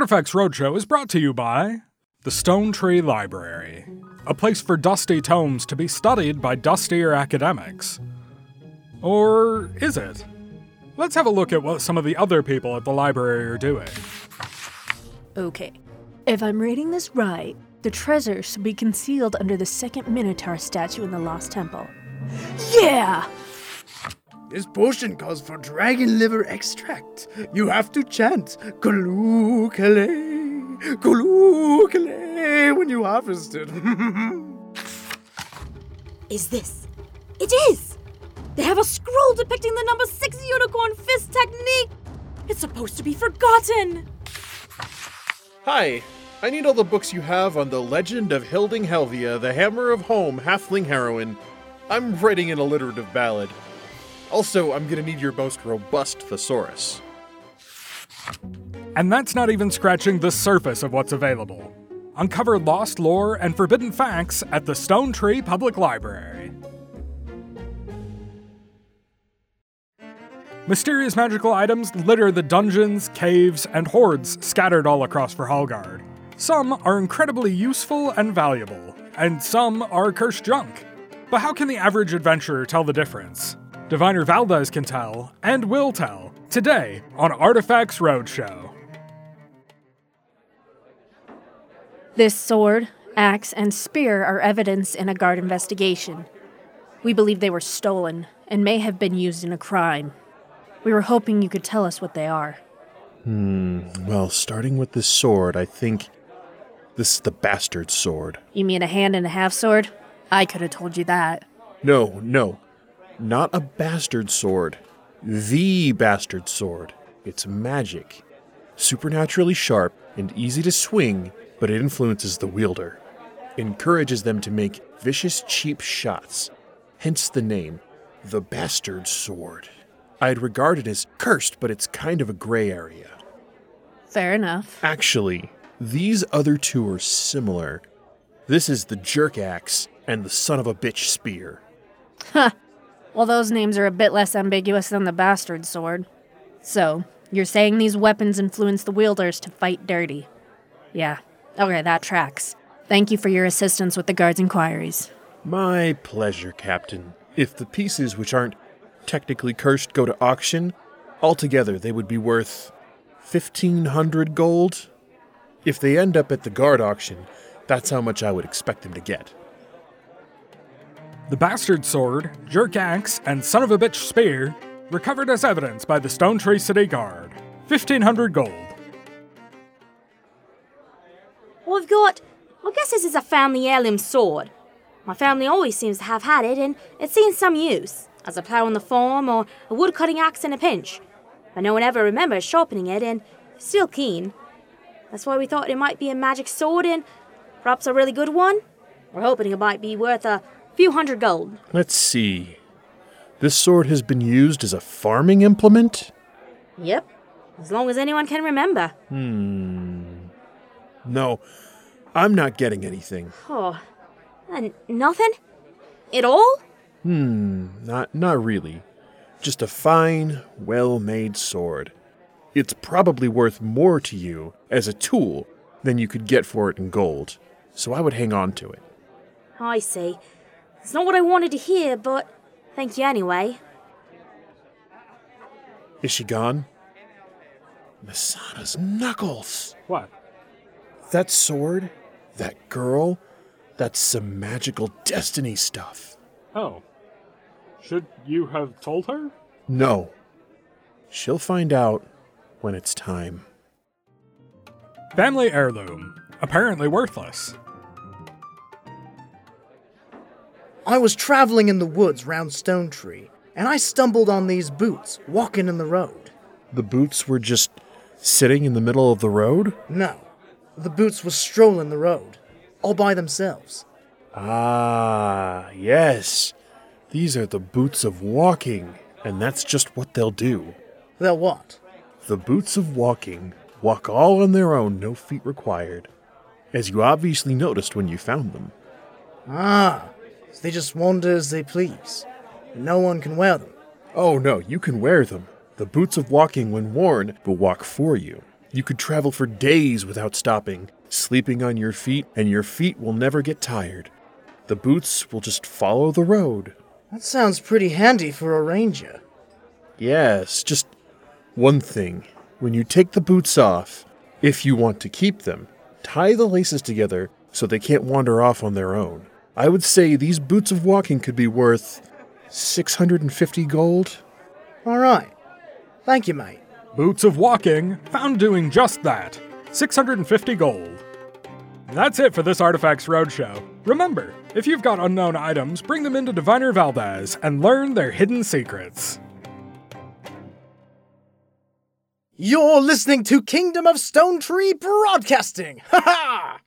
Artifacts Roadshow is brought to you by the Stone Tree Library, a place for dusty tomes to be studied by dustier academics. Or is it? Let's have a look at what some of the other people at the library are doing. Okay. If I'm reading this right, the treasure should be concealed under the second Minotaur statue in the Lost Temple. Yeah! This potion calls for dragon liver extract. You have to chant Kalukale, Kalukale when you harvest it. Is this? It is! They have a scroll depicting the number six unicorn fist technique! It's supposed to be forgotten! Hi, I need all the books you have on the legend of Hilding Helvia, the Hammer of Home halfling heroine. I'm writing an alliterative ballad. Also, I'm gonna need your most robust thesaurus. And that's not even scratching the surface of what's available. Uncover lost lore and forbidden facts at the Stone Tree Public Library. Mysterious magical items litter the dungeons, caves, and hordes scattered all across Verhalgard. Some are incredibly useful and valuable, and some are cursed junk. But how can the average adventurer tell the difference? Diviner Valdez can tell, and will tell, today on Artifacts Roadshow. This sword, axe, and spear are evidence in a guard investigation. We believe they were stolen and may have been used in a crime. We were hoping you could tell us what they are. Hmm. Well, starting with this sword, I think this is the bastard sword. You mean a hand and a half sword? I could have told you that. No, no, not a bastard sword. The bastard sword. It's magic. Supernaturally sharp and easy to swing, but it influences the wielder. Encourages them to make vicious, cheap shots. Hence the name, the bastard sword. I'd regard it as cursed, but it's kind of a gray area. Fair enough. Actually, these other two are similar. This is the jerk axe and the son of a bitch spear. Well, those names are a bit less ambiguous than the bastard sword. So, you're saying these weapons influence the wielders to fight dirty? Yeah. Okay, that tracks. Thank you for your assistance with the guard's inquiries. My pleasure, Captain. If the pieces which aren't technically cursed go to auction, altogether they would be worth 1500 gold. If they end up at the guard auction, that's how much I would expect them to get. The bastard sword, jerk axe, and son of a bitch spear recovered as evidence by the Stone Tree City Guard. 1500 gold. Well, I've got. I guess this is a family heirloom sword. My family always seems to have had it, and it's seen some use, as a plough on the farm or a wood cutting axe in a pinch. But no one ever remembers sharpening it, and still keen. That's why we thought it might be a magic sword, and perhaps a really good one. We're hoping it might be worth a few hundred gold. Let's see. This sword has been used as a farming implement? Yep, as long as anyone can remember. Hmm. No, I'm not getting anything. Oh, and nothing? At all? Hmm, not not really. Just a fine, well-made sword. It's probably worth more to you as a tool than you could get for it in gold. So I would hang on to it. I see. It's not what I wanted to hear, but thank you anyway. Is she gone? Masada's knuckles. What? That sword, that girl, that's some magical destiny stuff. Oh. Should you have told her? No. She'll find out when it's time. Family heirloom. Apparently worthless. I was traveling in the woods round Stone Tree, and I stumbled on these boots walking in the road. The boots were just sitting in the middle of the road? No, the boots were strolling the road, all by themselves. Ah, yes. These are the boots of walking, and that's just what they'll do. They'll what? The boots of walking walk all on their own, no feet required, as you obviously noticed when you found them. Ah, so they just wander as they please. No one can wear them. Oh no, you can wear them. The boots of walking, when worn, will walk for you. You could travel for days without stopping, sleeping on your feet, and your feet will never get tired. The boots will just follow the road. That sounds pretty handy for a ranger. Yes, just one thing. When you take the boots off, if you want to keep them, tie the laces together so they can't wander off on their own. I would say these boots of walking could be worth 650 gold. All right. Thank you, mate. Boots of Walking, found doing just that 650 gold. That's it for this Artifacts Roadshow. Remember, if you've got unknown items, bring them into Diviner Valdez and learn their hidden secrets. You're listening to Kingdom of Stone Tree Broadcasting! Ha ha!